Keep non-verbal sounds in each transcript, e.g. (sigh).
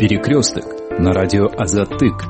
Перекресток на радио Азатык.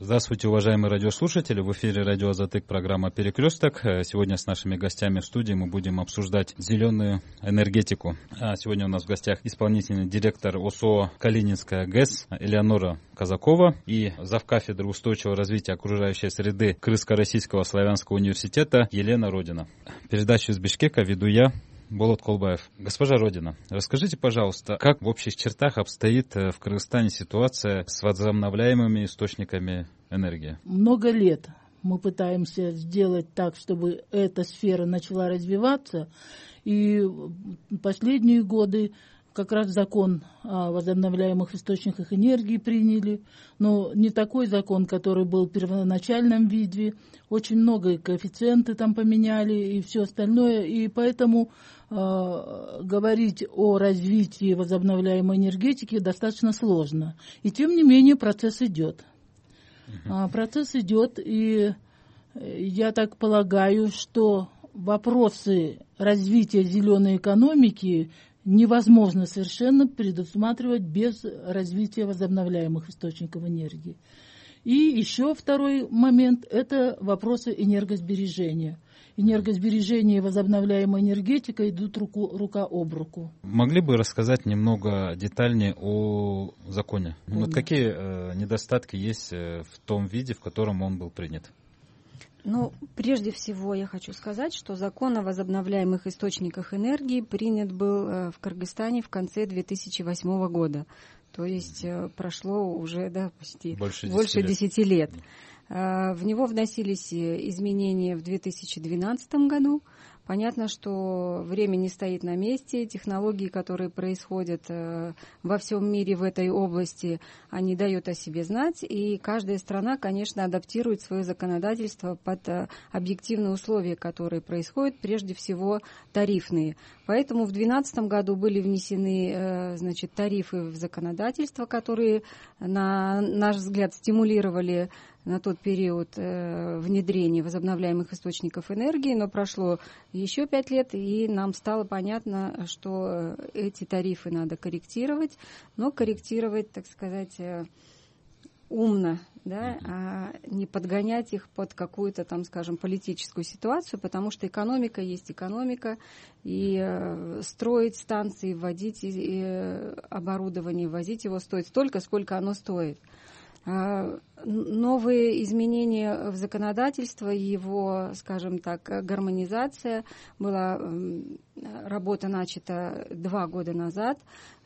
Здравствуйте, уважаемые радиослушатели. В эфире радио Азатык, программа «Перекресток». Сегодня с нашими гостями в студии мы будем обсуждать зеленую энергетику. А сегодня у нас в гостях исполнительный директор ОСО «Калининская ГЭС» Элеонора Казакова и завкафедры устойчивого развития окружающей среды Крымско-Российского славянского университета Елена Родина. Передачу из Бишкека веду я, Болот Колбаев. Госпожа Родина, расскажите, пожалуйста, как в общих чертах обстоит э, в Кыргызстане ситуация с возобновляемыми источниками энергии? Много лет мы пытаемся сделать так, чтобы эта сфера начала развиваться. И последние годы как раз закон о возобновляемых источниках энергии приняли, но не такой закон, который был в первоначальном виде. Очень много коэффициенты там поменяли и все остальное. И поэтому говорить о развитии возобновляемой энергетики достаточно сложно. И тем не менее процесс идет. Uh-huh. Процесс идет, и я так полагаю, что вопросы развития зеленой экономики невозможно совершенно предусматривать без развития возобновляемых источников энергии. И еще второй момент – это вопросы энергосбережения. Энергосбережение и возобновляемая энергетика идут руку, рука об руку. Могли бы рассказать немного детальнее о законе? Вот какие э, недостатки есть э, в том виде, в котором он был принят? Ну, прежде всего я хочу сказать, что закон о возобновляемых источниках энергии принят был э, в Кыргызстане в конце 2008 года. То есть э, прошло уже да, почти больше 10 больше лет. 10 лет. Э, в него вносились изменения в 2012 году. Понятно, что время не стоит на месте, технологии, которые происходят э, во всем мире в этой области, они дают о себе знать, и каждая страна, конечно, адаптирует свое законодательство под э, объективные условия, которые происходят, прежде всего тарифные. Поэтому в 2012 году были внесены э, значит, тарифы в законодательство, которые, на наш взгляд, стимулировали на тот период э, внедрения возобновляемых источников энергии, но прошло еще пять лет, и нам стало понятно, что эти тарифы надо корректировать, но корректировать, так сказать, э, умно, да, а не подгонять их под какую-то там, скажем, политическую ситуацию, потому что экономика есть экономика, и э, строить станции, вводить э, оборудование, возить его стоит столько, сколько оно стоит. А, новые изменения в законодательство, его, скажем так, гармонизация была работа начата два года назад.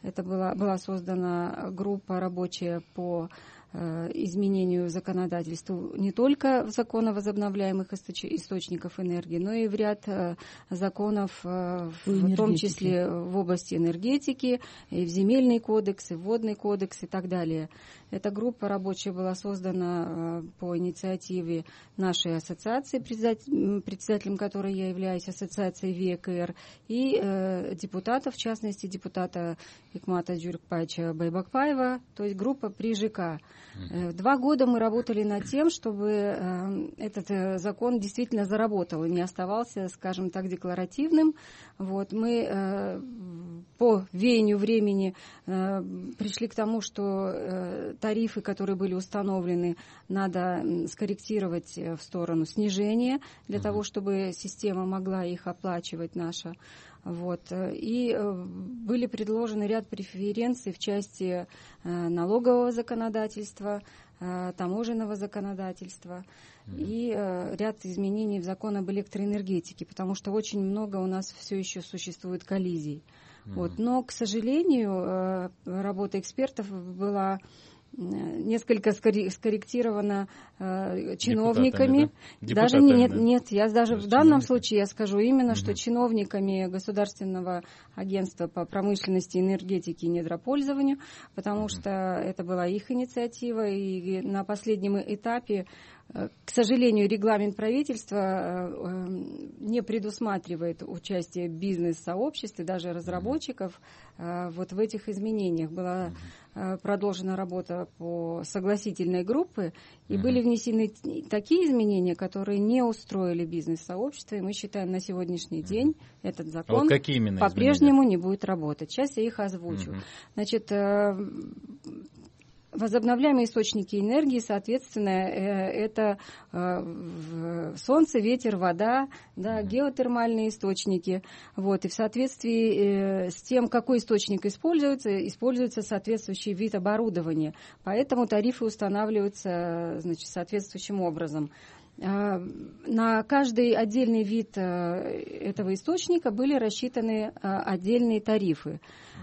Это была, была создана группа рабочая по Э, изменению законодательства не только в закон о возобновляемых источников энергии, но и в ряд э, законов, э, в том числе в области энергетики, и в земельный кодекс, и в водный кодекс и так далее. Эта группа рабочая была создана по инициативе нашей ассоциации, председателем которой я являюсь, ассоциации ВЕКР, и депутатов, в частности, депутата Икмата Джуркпача Байбакпаева, то есть группа при ЖК. Э, два года мы работали над тем, чтобы э, этот э, закон действительно заработал и не оставался, скажем так, декларативным. Вот, мы по веянию времени пришли к тому, что тарифы, которые были установлены, надо скорректировать в сторону снижения для того, чтобы система могла их оплачивать наша. Вот. И были предложены ряд преференций в части налогового законодательства, таможенного законодательства и ряд изменений в закон об электроэнергетике, потому что очень много у нас все еще существует коллизий. Вот. Но, к сожалению, работа экспертов была несколько скорректировано э, чиновниками. Да? Даже нет, да? нет, я даже в данном случае я скажу именно, угу. что чиновниками Государственного агентства по промышленности, энергетике и недропользованию, потому угу. что это была их инициатива, и на последнем этапе к сожалению, регламент правительства не предусматривает участие бизнес-сообществ и даже разработчиков вот в этих изменениях. Была продолжена работа по согласительной группе, и были внесены такие изменения, которые не устроили бизнес-сообщество, и мы считаем на сегодняшний день этот закон а вот по-прежнему не будет работать. Сейчас я их озвучу. Значит, Возобновляемые источники энергии, соответственно, э, это э, солнце, ветер, вода, да, геотермальные источники. Вот, и в соответствии э, с тем, какой источник используется, используется соответствующий вид оборудования. Поэтому тарифы устанавливаются значит, соответствующим образом. На каждый отдельный вид этого источника были рассчитаны отдельные тарифы.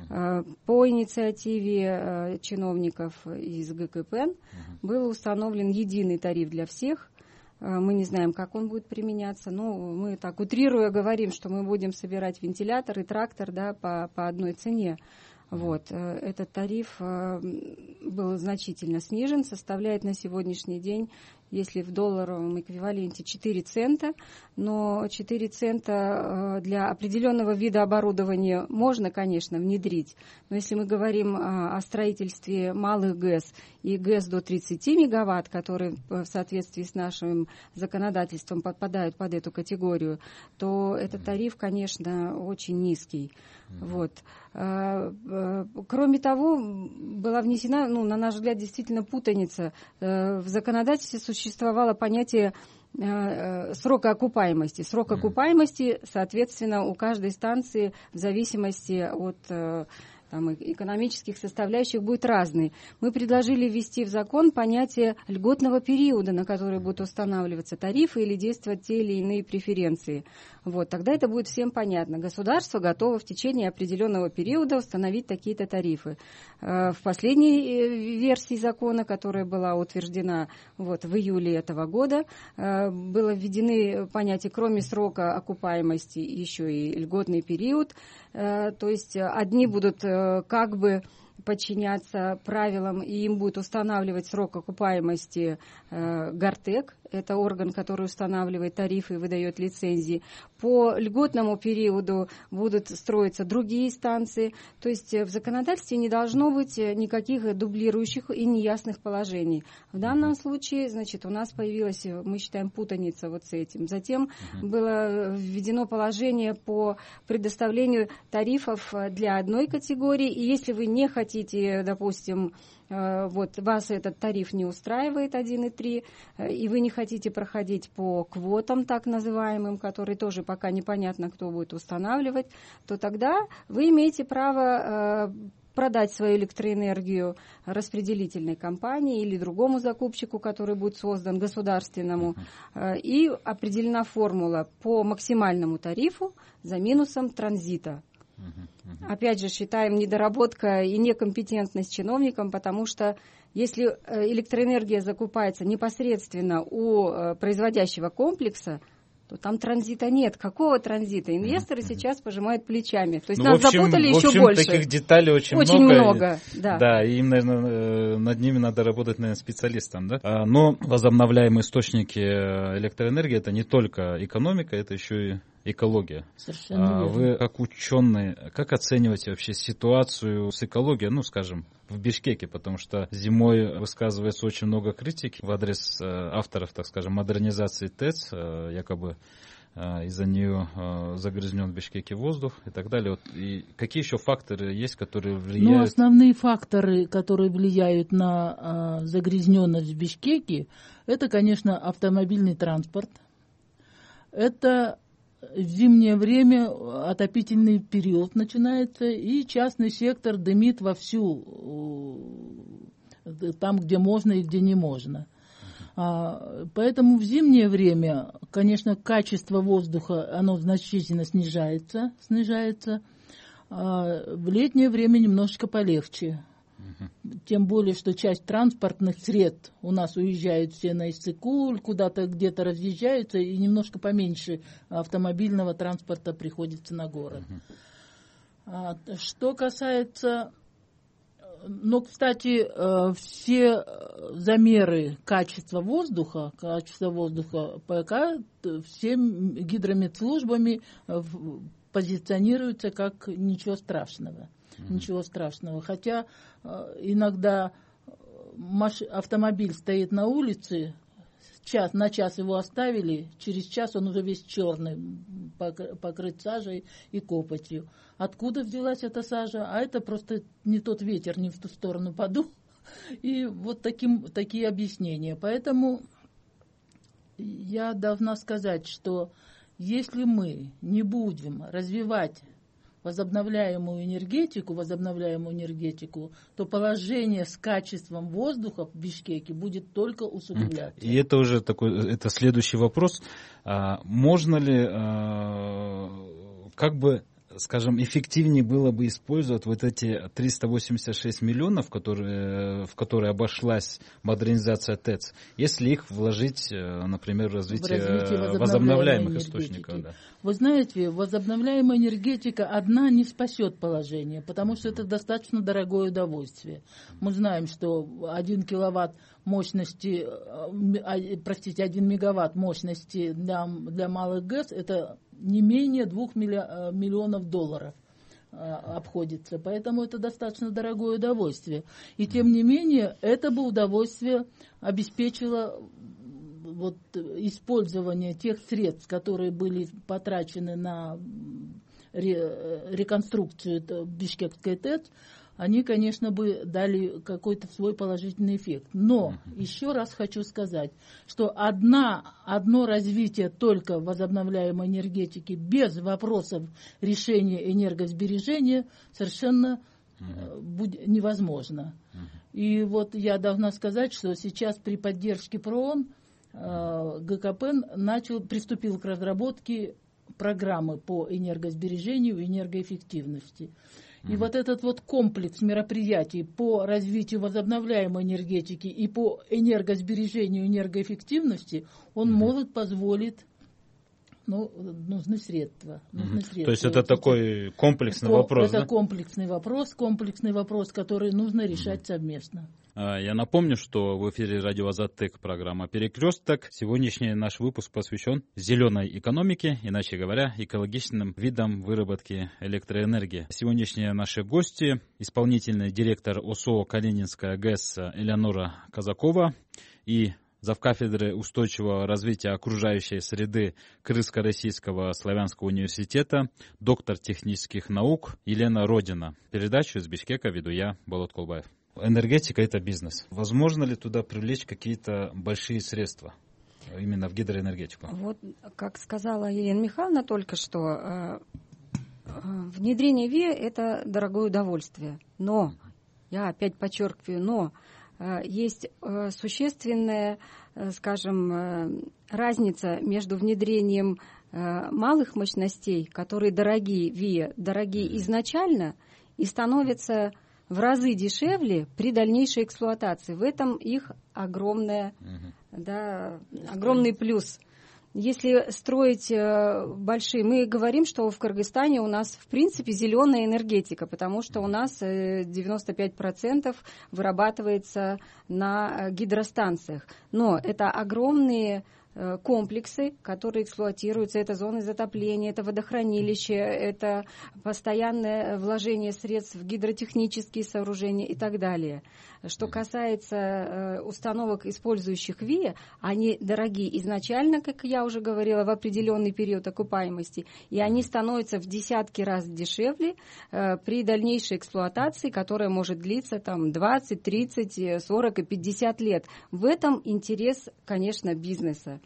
Э, по инициативе э, чиновников из ГКП был установлен единый тариф для всех. Э, мы не знаем, как он будет применяться, но мы так утрируя говорим, что мы будем собирать вентилятор и трактор да, по, по одной цене. Вот. Этот тариф был значительно снижен, составляет на сегодняшний день если в долларовом эквиваленте 4 цента, но 4 цента э, для определенного вида оборудования можно, конечно, внедрить, но если мы говорим э, о строительстве малых ГЭС и ГЭС до 30 мегаватт, которые в соответствии с нашим законодательством подпадают под эту категорию, то этот тариф, конечно, очень низкий. Вот. Э, кроме того, была внесена, ну, на наш взгляд, действительно путаница. В законодательстве существовало понятие э, э, срока окупаемости. Срок окупаемости, соответственно, у каждой станции в зависимости от э, там, экономических составляющих будет разный. Мы предложили ввести в закон понятие льготного периода, на который будут устанавливаться тарифы или действовать те или иные преференции. Вот, тогда это будет всем понятно. Государство готово в течение определенного периода установить такие-то тарифы. Э, в последней э, версии закона, которая была утверждена вот, в июле этого года, э, было введены понятия, кроме срока окупаемости, еще и льготный период. То есть одни будут как бы подчиняться правилам, и им будет устанавливать срок окупаемости э, Гортек, это орган, который устанавливает тарифы и выдает лицензии. По льготному периоду будут строиться другие станции. То есть э, в законодательстве не должно быть э, никаких дублирующих и неясных положений. В данном случае, значит, у нас появилась, э, мы считаем, путаница вот с этим. Затем было введено положение по предоставлению тарифов для одной категории, и если вы не хотите, допустим, вот вас этот тариф не устраивает 1,3, э, и вы не хотите проходить по квотам так называемым, которые тоже пока непонятно, кто будет устанавливать, то тогда вы имеете право э, продать свою электроэнергию распределительной компании или другому закупщику, который будет создан государственному, и определена формула по максимальному тарифу за минусом транзита. Опять же, считаем недоработка и некомпетентность чиновникам, потому что если э, электроэнергия закупается непосредственно у э, производящего комплекса, то там транзита нет. Какого транзита? Инвесторы mm-hmm. сейчас пожимают плечами. То есть ну, нас общем, запутали еще общем, больше. таких деталей очень, очень много. много да. да, и им, наверное, э, над ними надо работать, наверное, специалистам. Да? А, но возобновляемые источники электроэнергии это не только экономика, это еще и экология. Совершенно а, Вы как ученые, как оцениваете вообще ситуацию с экологией, ну, скажем, в Бишкеке, потому что зимой высказывается очень много критики в адрес э, авторов, так скажем, модернизации ТЭЦ, э, якобы э, из-за нее загрязнен в Бишкеке воздух и так далее. Вот, и какие еще факторы есть, которые ну, влияют? Ну, основные факторы, которые влияют на загрязненность в Бишкеке, это, конечно, автомобильный транспорт, это зимнее время отопительный период начинается, и частный сектор дымит вовсю, э, там, где можно и где не можно. А, поэтому в зимнее время, конечно, качество воздуха, оно значительно снижается, снижается. А в летнее время немножечко полегче. Тем более, что часть транспортных средств у нас уезжают все на Иссыкуль, куда-то где-то разъезжаются, и немножко поменьше автомобильного транспорта приходится на город. А, что касается Но, кстати, э, все замеры качества воздуха, качества воздуха ПК всеми гидрометслужбами позиционируются как ничего страшного. Mm-hmm. Ничего страшного. Хотя иногда маш... автомобиль стоит на улице, час, на час его оставили, через час он уже весь черный, покрыт сажей и копотью. Откуда взялась эта сажа? А это просто не тот ветер, не в ту сторону подул. (laughs) И вот таким, такие объяснения. Поэтому я должна сказать, что если мы не будем развивать возобновляемую энергетику, возобновляемую энергетику, то положение с качеством воздуха в Бишкеке будет только усугубляться. И это уже такой, это следующий вопрос. А, можно ли а, как бы скажем, эффективнее было бы использовать вот эти 386 миллионов, которые, в которые обошлась модернизация ТЭЦ, если их вложить, э, например, в развитие, в развитие возобновляемых источников. Да. Вы знаете, возобновляемая энергетика одна не спасет положение, потому что это достаточно дорогое удовольствие. Мы знаем, что 1 киловатт мощности, э, а, простите, 1 мегаватт мощности для, для малых ГЭС это не менее 2 э, миллионов долларов э, обходится. Поэтому это достаточно дорогое удовольствие. И тем не менее, это бы удовольствие обеспечило вот, использование тех средств, которые были потрачены на реконструкцию Бишкекской ТЭЦ, они, конечно, бы дали какой-то свой положительный эффект. Но еще раз хочу сказать, что одна, одно развитие только возобновляемой энергетики без вопросов решения энергосбережения совершенно uh будет невозможно. И вот я должна сказать, что сейчас при поддержке ПРООН э, ГКП начал, приступил к разработке программы по энергосбережению и энергоэффективности. И вот этот вот комплекс мероприятий по развитию возобновляемой энергетики и по энергосбережению, энергоэффективности, он может позволить ну, нужны средства. Нужны средства. То есть это такой комплексный вопрос, Это да? комплексный вопрос, комплексный вопрос, который нужно решать совместно. А, я напомню, что в эфире радио Азатек программа «Перекресток». Сегодняшний наш выпуск посвящен зеленой экономике, иначе говоря, экологичным видам выработки электроэнергии. Сегодняшние наши гости – исполнительный директор ОСО «Калининская ГЭС» Элеонора Казакова и завкафедры устойчивого развития окружающей среды Крымско-Российского славянского университета, доктор технических наук Елена Родина. Передачу из Бишкека веду я, Болот Колбаев энергетика это бизнес. Возможно ли туда привлечь какие-то большие средства? именно в гидроэнергетику. Вот, как сказала Елена Михайловна только что, э, э, внедрение ВИА – это дорогое удовольствие. Но, я опять подчеркиваю, но есть существенная, скажем, разница между внедрением малых мощностей, которые дорогие ВИА, дорогие изначально, и становятся в разы дешевле при дальнейшей эксплуатации. В этом их огромное, угу. да, огромный плюс. Если строить э, большие, мы говорим, что в Кыргызстане у нас в принципе зеленая энергетика, потому что у нас 95% вырабатывается на э, гидростанциях. Но это огромные Э, комплексы, которые эксплуатируются. Это зоны затопления, это водохранилище, это постоянное вложение средств в гидротехнические сооружения и так далее. Что касается э, установок, использующих ВИА, они дорогие изначально, как я уже говорила, в определенный период окупаемости, и они становятся в десятки раз дешевле э, при дальнейшей эксплуатации, которая может длиться там 20, 30, 40 и 50 лет. В этом интерес, конечно, бизнеса.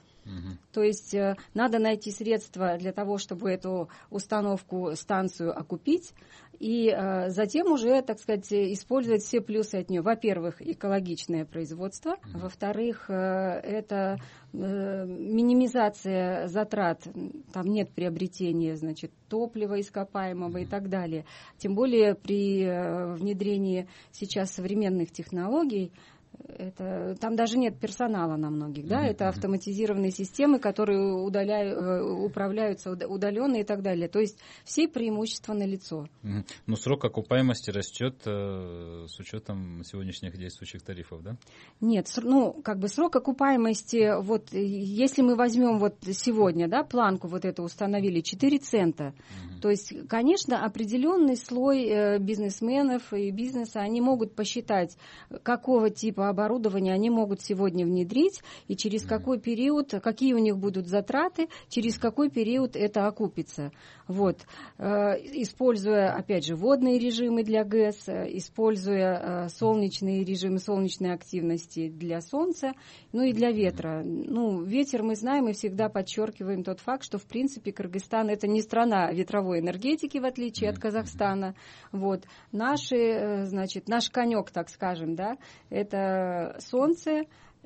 То есть э, надо найти средства для того, чтобы эту установку, станцию окупить, и э, затем уже, так сказать, использовать все плюсы от нее. Во-первых, экологичное производство, угу. во-вторых, э, это минимизация затрат, там нет приобретения, значит, топлива ископаемого и так далее. Тем более при внедрении сейчас современных технологий, это, там даже нет персонала на многих, да, это автоматизированные системы, которые удаляют, э, управляются удаленно и так далее. То есть все преимущества на лицо. Но срок окупаемости растет э, с учетом сегодняшних действующих тарифов, да? Нет, ну, как бы срок окупаемости, вот если мы возьмем вот сегодня, да, планку вот эту установили, 4 цента, угу. то есть, конечно, определенный слой э, бизнесменов и бизнеса, они могут посчитать, какого типа оборудования они могут сегодня внедрить и через какой период, какие у них будут затраты, через какой период это окупится. Вот. Э, используя, опять же, водные режимы для ГЭС, используя э, солнечные режимы солнечной активности для солнца, ну и для ветра. Ну, ветер мы знаем и всегда подчеркиваем тот факт, что, в принципе, Кыргызстан это не страна ветровой энергетики, в отличие от Казахстана. Вот. Наши, э, значит, наш конек, так скажем, да, это солнце,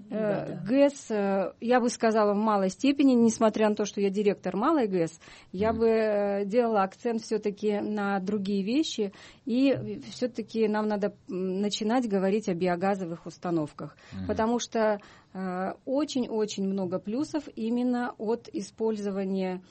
Э, ГЭС, э, я бы сказала, в малой степени, несмотря на то, что я директор малой ГЭС, я бы э, делала акцент все-таки на другие вещи, и все-таки нам надо начинать говорить о биогазовых установках, mm потому что очень-очень много плюсов именно от использования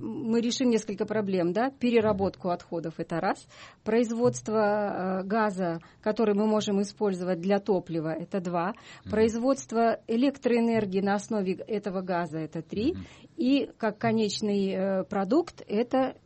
мы решим несколько проблем, да, переработку отходов это раз, производство э, газа, который мы можем использовать для топлива, это два, производство электроэнергии на основе этого газа это три, и как конечный э, продукт это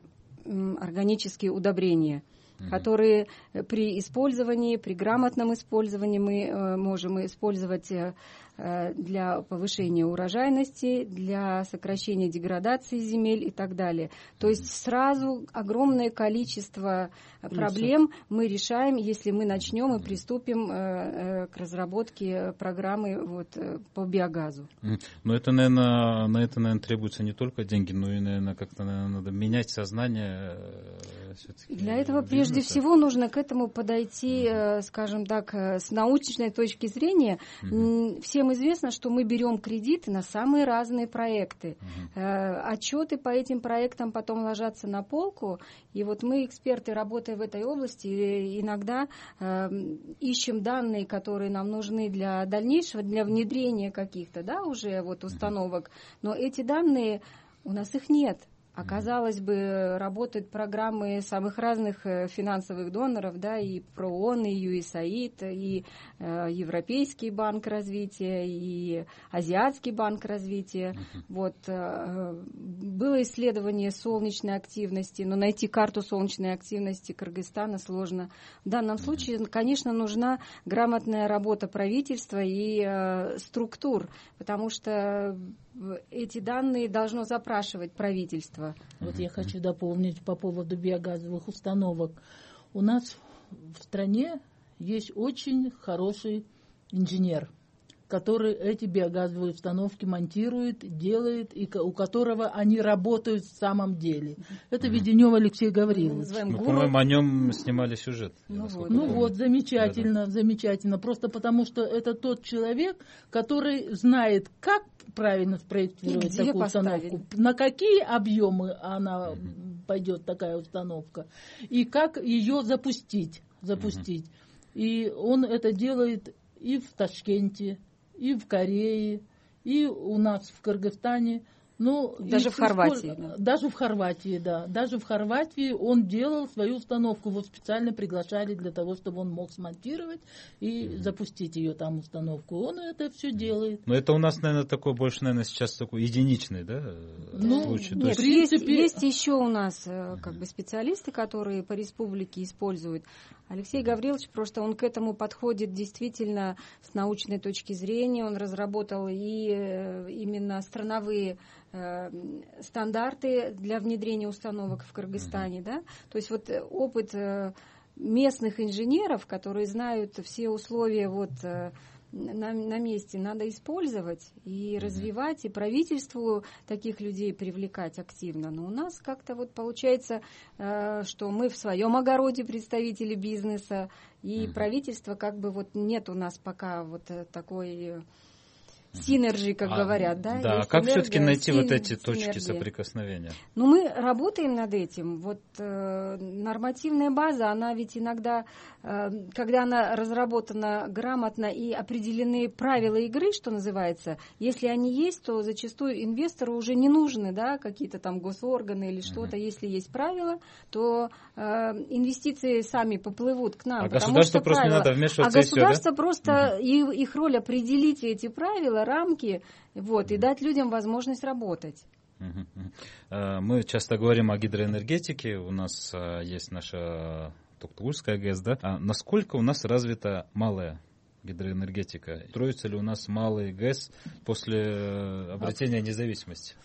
органические удобрения которые при использовании, при грамотном использовании мы э, можем использовать Э, для повышения урожайности, для сокращения деградации земель и так далее. То есть сразу огромное количество проблем мы решаем, если мы начнем и приступим э, э, к разработке программы вот, по биогазу. Но это, наверное, на это, наверное, требуются не только деньги, но и, наверное, как-то наверное, надо менять сознание. Для этого бизнеса. прежде всего нужно к этому подойти, скажем так, с научной точки зрения. Все всем известно, что мы берем кредиты на самые разные проекты. Угу. отчеты по этим проектам потом ложатся на полку, и вот мы, эксперты, работая в этой области, э, иногда э, ищем данные, которые нам нужны для дальнейшего, для внедрения каких-то, да, уже вот установок, но эти данные у нас их нет. Оказалось бы, работают программы самых разных э, финансовых доноров, да, и ПРООН, и USAID, и э, Европейский банк развития, и Азиатский банк развития. Uh-huh. Вот, э, было исследование солнечной активности, но найти карту солнечной активности Кыргызстана сложно. В данном uh-huh. случае, конечно, нужна грамотная работа правительства и э, структур, потому что эти данные должно запрашивать правительство. Вот я хочу дополнить по поводу биогазовых установок. У нас в стране есть очень хороший инженер – который эти биогазовые установки монтирует, делает, и у которого они работают в самом деле. Это Веденев Алексей Гаврилович. Ну, по-моему, о нем снимали сюжет. Ну, вот, ну вот, замечательно, да, да. замечательно. Просто потому, что это тот человек, который знает, как правильно спроектировать такую поставить? установку, на какие объемы она угу. пойдет такая установка, и как ее запустить. запустить. Угу. И он это делает и в Ташкенте, и в Корее, и у нас в Кыргызстане. Ну, даже в Хорватии. Да. Даже в Хорватии, да. Даже в Хорватии он делал свою установку. Его специально приглашали для того, чтобы он мог смонтировать и mm-hmm. запустить ее там установку. Он это все делает. Но это у нас, наверное, такой больше, наверное, сейчас такой единичный, да, ну, случай. Нет, есть... принципе... есть, есть еще у нас э, как бы специалисты, которые по республике используют. Алексей Гаврилович просто он к этому подходит действительно с научной точки зрения. Он разработал и э, именно страновые Э, стандарты для внедрения установок в Кыргызстане, да, то есть вот опыт э, местных инженеров, которые знают все условия вот на, на месте надо использовать и развивать, и правительству таких людей привлекать активно. Но у нас как-то вот получается, что мы в своем огороде представители бизнеса, и правительство как бы вот нет у нас пока вот такой синергии, как а, говорят, да? Да, есть как все-таки найти син, вот эти точки синергии. соприкосновения? Ну, мы работаем над этим. Вот э, нормативная база, она ведь иногда, э, когда она разработана грамотно и определены правила игры, что называется, если они есть, то зачастую инвестору уже не нужны, да, какие-то там госорганы или что-то. Если есть правила, то э, инвестиции сами поплывут к нам. А государство просто правила... не надо вмешиваться А государство все, да? просто, uh-huh. их роль определить эти правила, рамки, вот, и дать людям возможность работать. Э, мы часто говорим о гидроэнергетике. У нас э, есть наша Токтулская ГЭС, да? А насколько у нас развита малая гидроэнергетика? Строится ли у нас малый ГЭС после э, обретения независимости?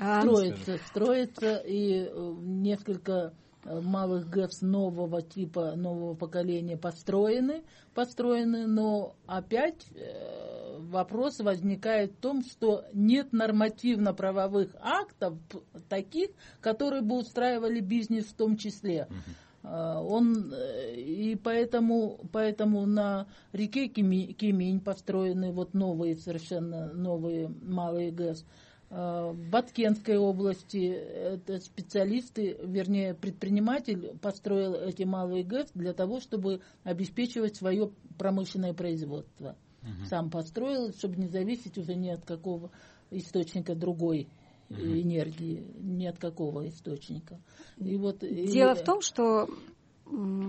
А, строится, строится, и несколько малых ГЭС нового типа, нового поколения построены, построены, но опять э, вопрос возникает в том, что нет нормативно-правовых актов таких, которые бы устраивали бизнес в том числе. Uh, он э, и поэтому поэтому на реке Кемень построены вот новые совершенно новые малые ГЭС. Э, в Баткенской области это специалисты, вернее предприниматель построил эти малые ГЭС для того, чтобы обеспечивать свое промышленное производство. Угу. Сам построил, чтобы не зависеть уже ни от какого источника другой угу. энергии, ни от какого источника. И вот, Дело и... в том, что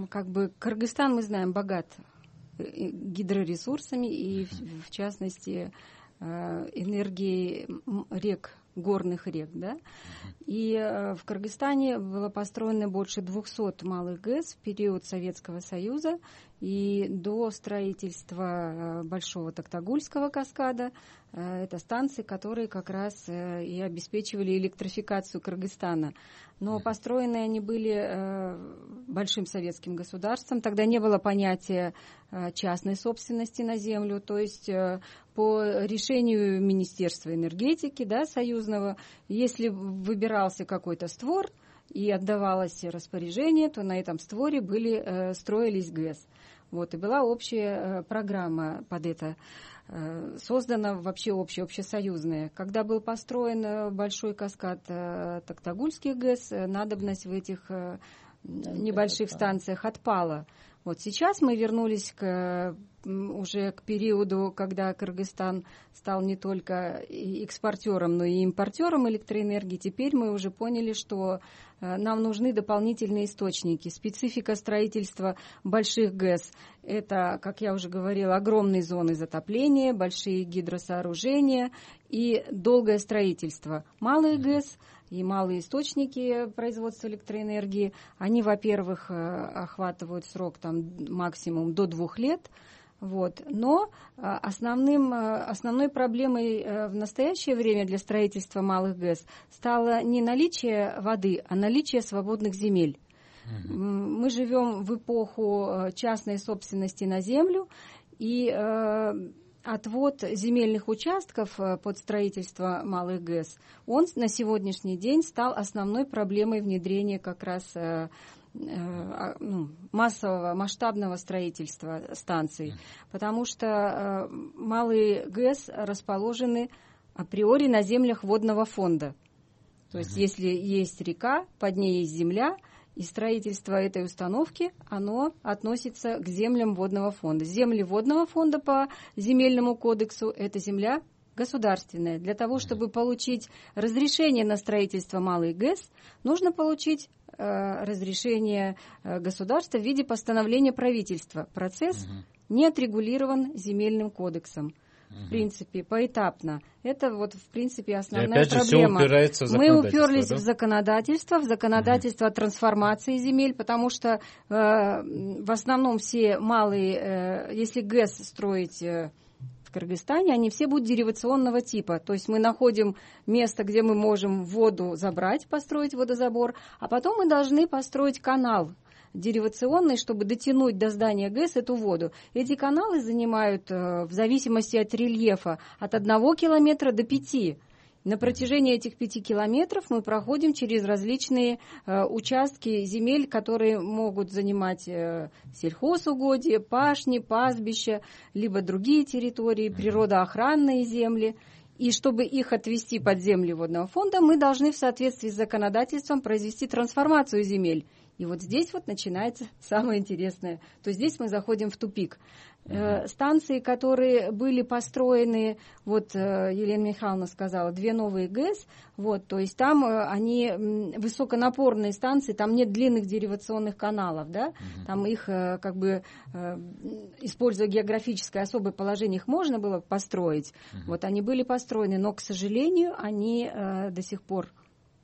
как бы Кыргызстан, мы знаем, богат э, гидроресурсами и в, частности Э, энергии рек, горных рек, да. И э, в Кыргызстане было построено больше 200 малых ГЭС в период Советского Союза и до строительства Большого Токтагульского каскада. Это станции, которые как раз и обеспечивали электрификацию Кыргызстана. Но построены они были большим советским государством. Тогда не было понятия частной собственности на землю. То есть по решению Министерства энергетики, да, союзного, если выбирался какой-то створ и отдавалось распоряжение, то на этом створе были, э, строились ГЭС. Вот, и была общая э, программа под это э, создана вообще общая, общесоюзная. Когда был построен большой каскад Токтагульских ГЭС, надобность в этих небольших станциях отпала. Вот сейчас мы вернулись к уже к периоду, когда Кыргызстан стал не только экспортером, но и импортером электроэнергии. Теперь мы уже поняли, что э, нам нужны дополнительные источники. Специфика строительства больших ГЭС – это, как я уже говорила, огромные зоны затопления, большие гидросооружения и долгое строительство. Малые ГЭС – и малые источники производства электроэнергии, они, во-первых, э, охватывают срок там максимум до двух лет, вот. Но э, основным, э, основной проблемой в настоящее время для строительства малых ГЭС стало не наличие воды, а наличие свободных земель. Мы живем в эпоху частной собственности на землю, и отвод земельных участков э, под строительство малых ГЭС, он на сегодняшний день стал основной проблемой внедрения как раз э, э, а, ну, массового, масштабного строительства станций, потому что малые ГЭС расположены априори на землях водного фонда. То есть, если есть река, под ней есть земля – и строительство этой установки, оно относится к землям водного фонда. Земли водного фонда по земельному кодексу – это земля государственная. Для того, чтобы получить разрешение на строительство малой ГЭС, нужно получить э, разрешение э, государства в виде постановления правительства. Процесс не отрегулирован земельным кодексом в принципе, поэтапно. Это вот, в принципе, основная и опять проблема. Же все упирается в Мы уперлись да? в законодательство, в законодательство угу. трансформации земель, потому что э, в основном все малые, э, если ГЭС строить э, в Кыргызстане, они все будут деривационного типа. То есть мы находим место, где мы можем воду забрать, построить водозабор, а потом мы должны построить канал деривационной, чтобы дотянуть до здания ГЭС эту воду. Эти каналы занимают э, в зависимости от рельефа от 1 километра до 5. На протяжении этих пяти километров мы проходим через различные э, участки земель, которые могут занимать э, сельхозугодья, пашни, пастбища, либо другие территории, природоохранные земли. И чтобы их отвести под земли водного фонда, мы должны в соответствии с законодательством произвести трансформацию земель. И вот здесь вот начинается (laughs) самое интересное. То здесь мы заходим в тупик. Э, станции, которые были построены, вот э, Елена Михайловна сказала, две новые ГЭС, вот, то есть там э, они высоконапорные станции, там нет длинных деривационных каналов, да, угу. там их как бы, используя географическое особое положение, их можно было построить, угу. вот они были построены, но, к сожалению, они до сих пор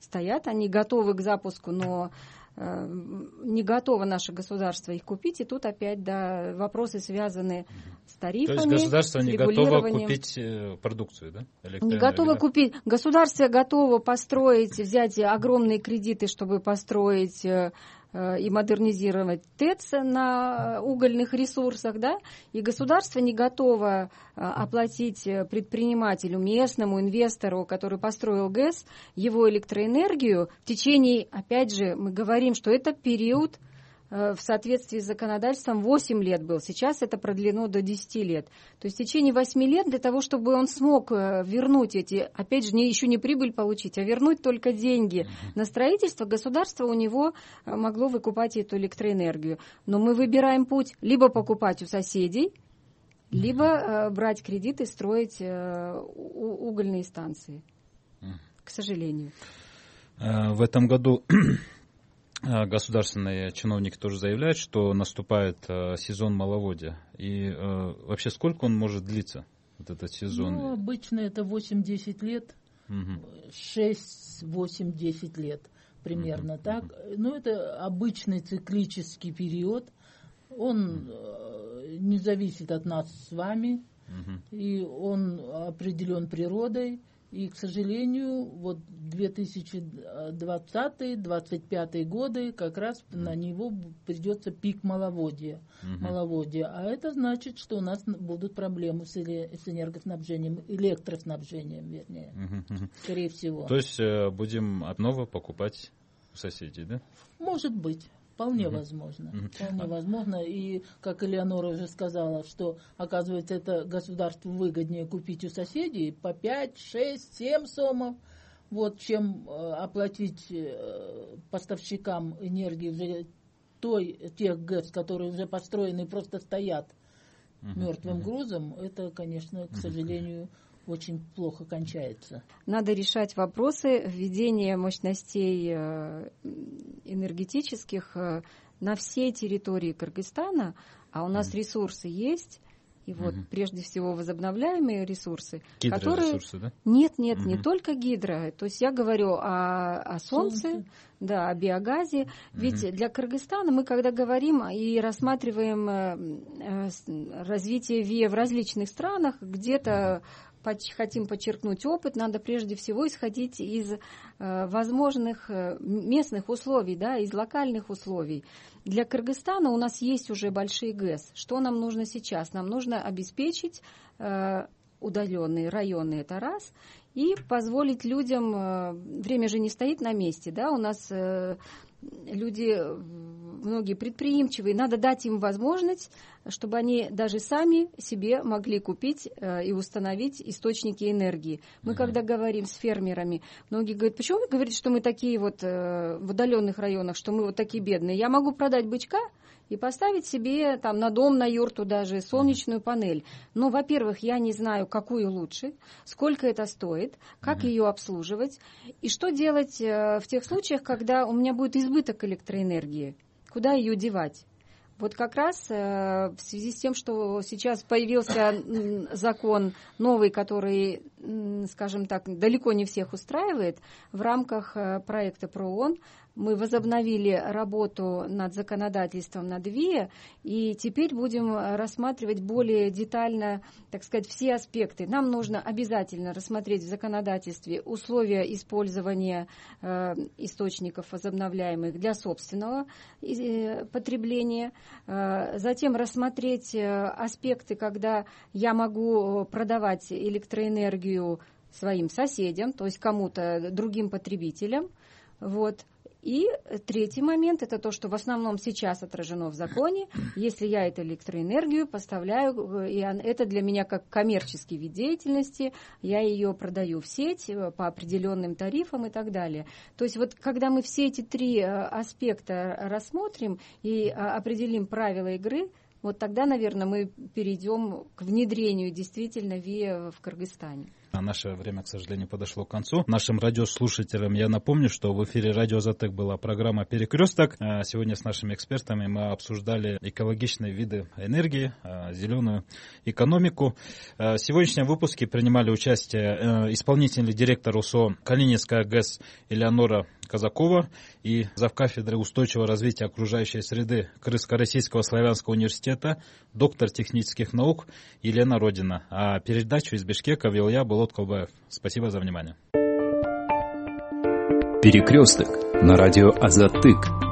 стоят, они готовы к запуску, но не готово наше государство их купить, и тут опять да, вопросы связаны с тарифами. То есть государство не готово купить э, продукцию, да? Не готово купить. Государство готово построить, взять огромные кредиты, чтобы построить э, Э, и модернизировать ТЭЦ на угольных ресурсах, да, и государство не готово э, оплатить предпринимателю, местному инвестору, который построил ГЭС, его электроэнергию. В течение, опять же, мы говорим, что это период Э, в соответствии с законодательством 8 лет был. Сейчас это продлено до 10 лет. То есть в течение 8 лет для того, чтобы он смог э, вернуть эти, опять же, не, еще не прибыль получить, а вернуть только деньги на строительство, государство у него э, могло выкупать эту электроэнергию. Но мы выбираем путь либо покупать у соседей, либо э, брать кредит и строить э, угольные станции. К сожалению. В этом году государственные чиновники тоже заявляют, что наступает э, сезон маловодья. И э, вообще сколько он может длиться, вот этот сезон? Ну, обычно это 8-10 лет, угу. 6-8-10 лет примерно угу. так. Но это обычный циклический период. Он угу. не зависит от нас с вами, угу. и он определен природой. И, к сожалению, вот 2020-2025 годы как раз mm. на него придется пик маловодья, mm-hmm. маловодья. А это значит, что у нас будут проблемы с, с энергоснабжением, электроснабжением, вернее, mm-hmm. скорее всего. То есть э, будем обнову покупать у соседей, да? Может быть. Вполне mm-hmm. возможно. Mm-hmm. Вполне возможно. И, как Элеонора уже сказала, что, оказывается, это государству выгоднее купить у соседей по 5, 6, 7 сомов, вот, чем э, оплатить э, поставщикам энергии уже той, тех ГЭС, которые уже построены и просто стоят mm-hmm. мертвым mm-hmm. грузом. Это, конечно, к сожалению, очень плохо кончается. Надо решать вопросы введения мощностей э, энергетических э, на всей территории Кыргызстана, а у нас mm. ресурсы есть. И вот угу. прежде всего возобновляемые ресурсы, которые да? нет, нет, угу. не только гидро. То есть я говорю о, о солнце, солнце, да, о биогазе. Угу. Ведь для Кыргызстана мы когда говорим и рассматриваем э, развитие ВИА в различных странах, где-то хотим подчеркнуть опыт, надо прежде всего исходить из э, возможных э, местных условий, да, из локальных условий. Для Кыргызстана у нас есть уже большие ГЭС. Что нам нужно сейчас? Нам нужно обеспечить э, удаленные районы, это раз, и позволить людям, время же не стоит на месте, да, у нас люди многие предприимчивые, надо дать им возможность, чтобы они даже сами себе могли купить э, и установить источники энергии. Мы uh-huh. когда говорим с фермерами, многие говорят, почему вы говорите, что мы такие вот э, в удаленных районах, что мы вот такие бедные? Я могу продать бычка, и поставить себе там на дом, на юрту даже солнечную панель. Но, во-первых, я не знаю, какую лучше, сколько это стоит, как mm-hmm. ее обслуживать и что делать э, в тех случаях, когда у меня будет избыток электроэнергии, куда ее девать. Вот как раз э, в связи с тем, что сейчас появился закон новый, который, скажем так, далеко не всех устраивает, в рамках э, проекта ПРООН мы возобновили работу над законодательством над ВИА, и теперь будем рассматривать более детально, так сказать, все аспекты. Нам нужно обязательно рассмотреть в законодательстве условия использования э, источников возобновляемых для собственного э, потребления, э, затем рассмотреть э, аспекты, когда я могу продавать электроэнергию своим соседям, то есть кому-то другим потребителям. Вот. И третий момент – это то, что в основном сейчас отражено в законе. Если я эту электроэнергию поставляю, и это для меня как коммерческий вид деятельности, я ее продаю в сеть э, по определенным тарифам и так далее. То есть вот когда мы все эти три э, аспекта рассмотрим и а, определим правила игры, вот тогда, наверное, мы перейдем к внедрению действительно ВИА в Кыргызстане. А наше время, к сожалению, подошло к концу. Нашим радиослушателям я напомню, что в эфире Радио Затек была программа «Перекресток». А сегодня с нашими экспертами мы обсуждали экологичные виды энергии, а, зеленую экономику. В сегодняшнем выпуске принимали участие э, исполнительный директор УСО Калининская ГЭС Элеонора Казакова и завкафедры устойчивого развития окружающей среды Крымско-Российского славянского университета, доктор технических наук Елена Родина. А передачу из Бишкека вел я, Болот Колбаев. Спасибо за внимание. Перекресток на радио Азатык.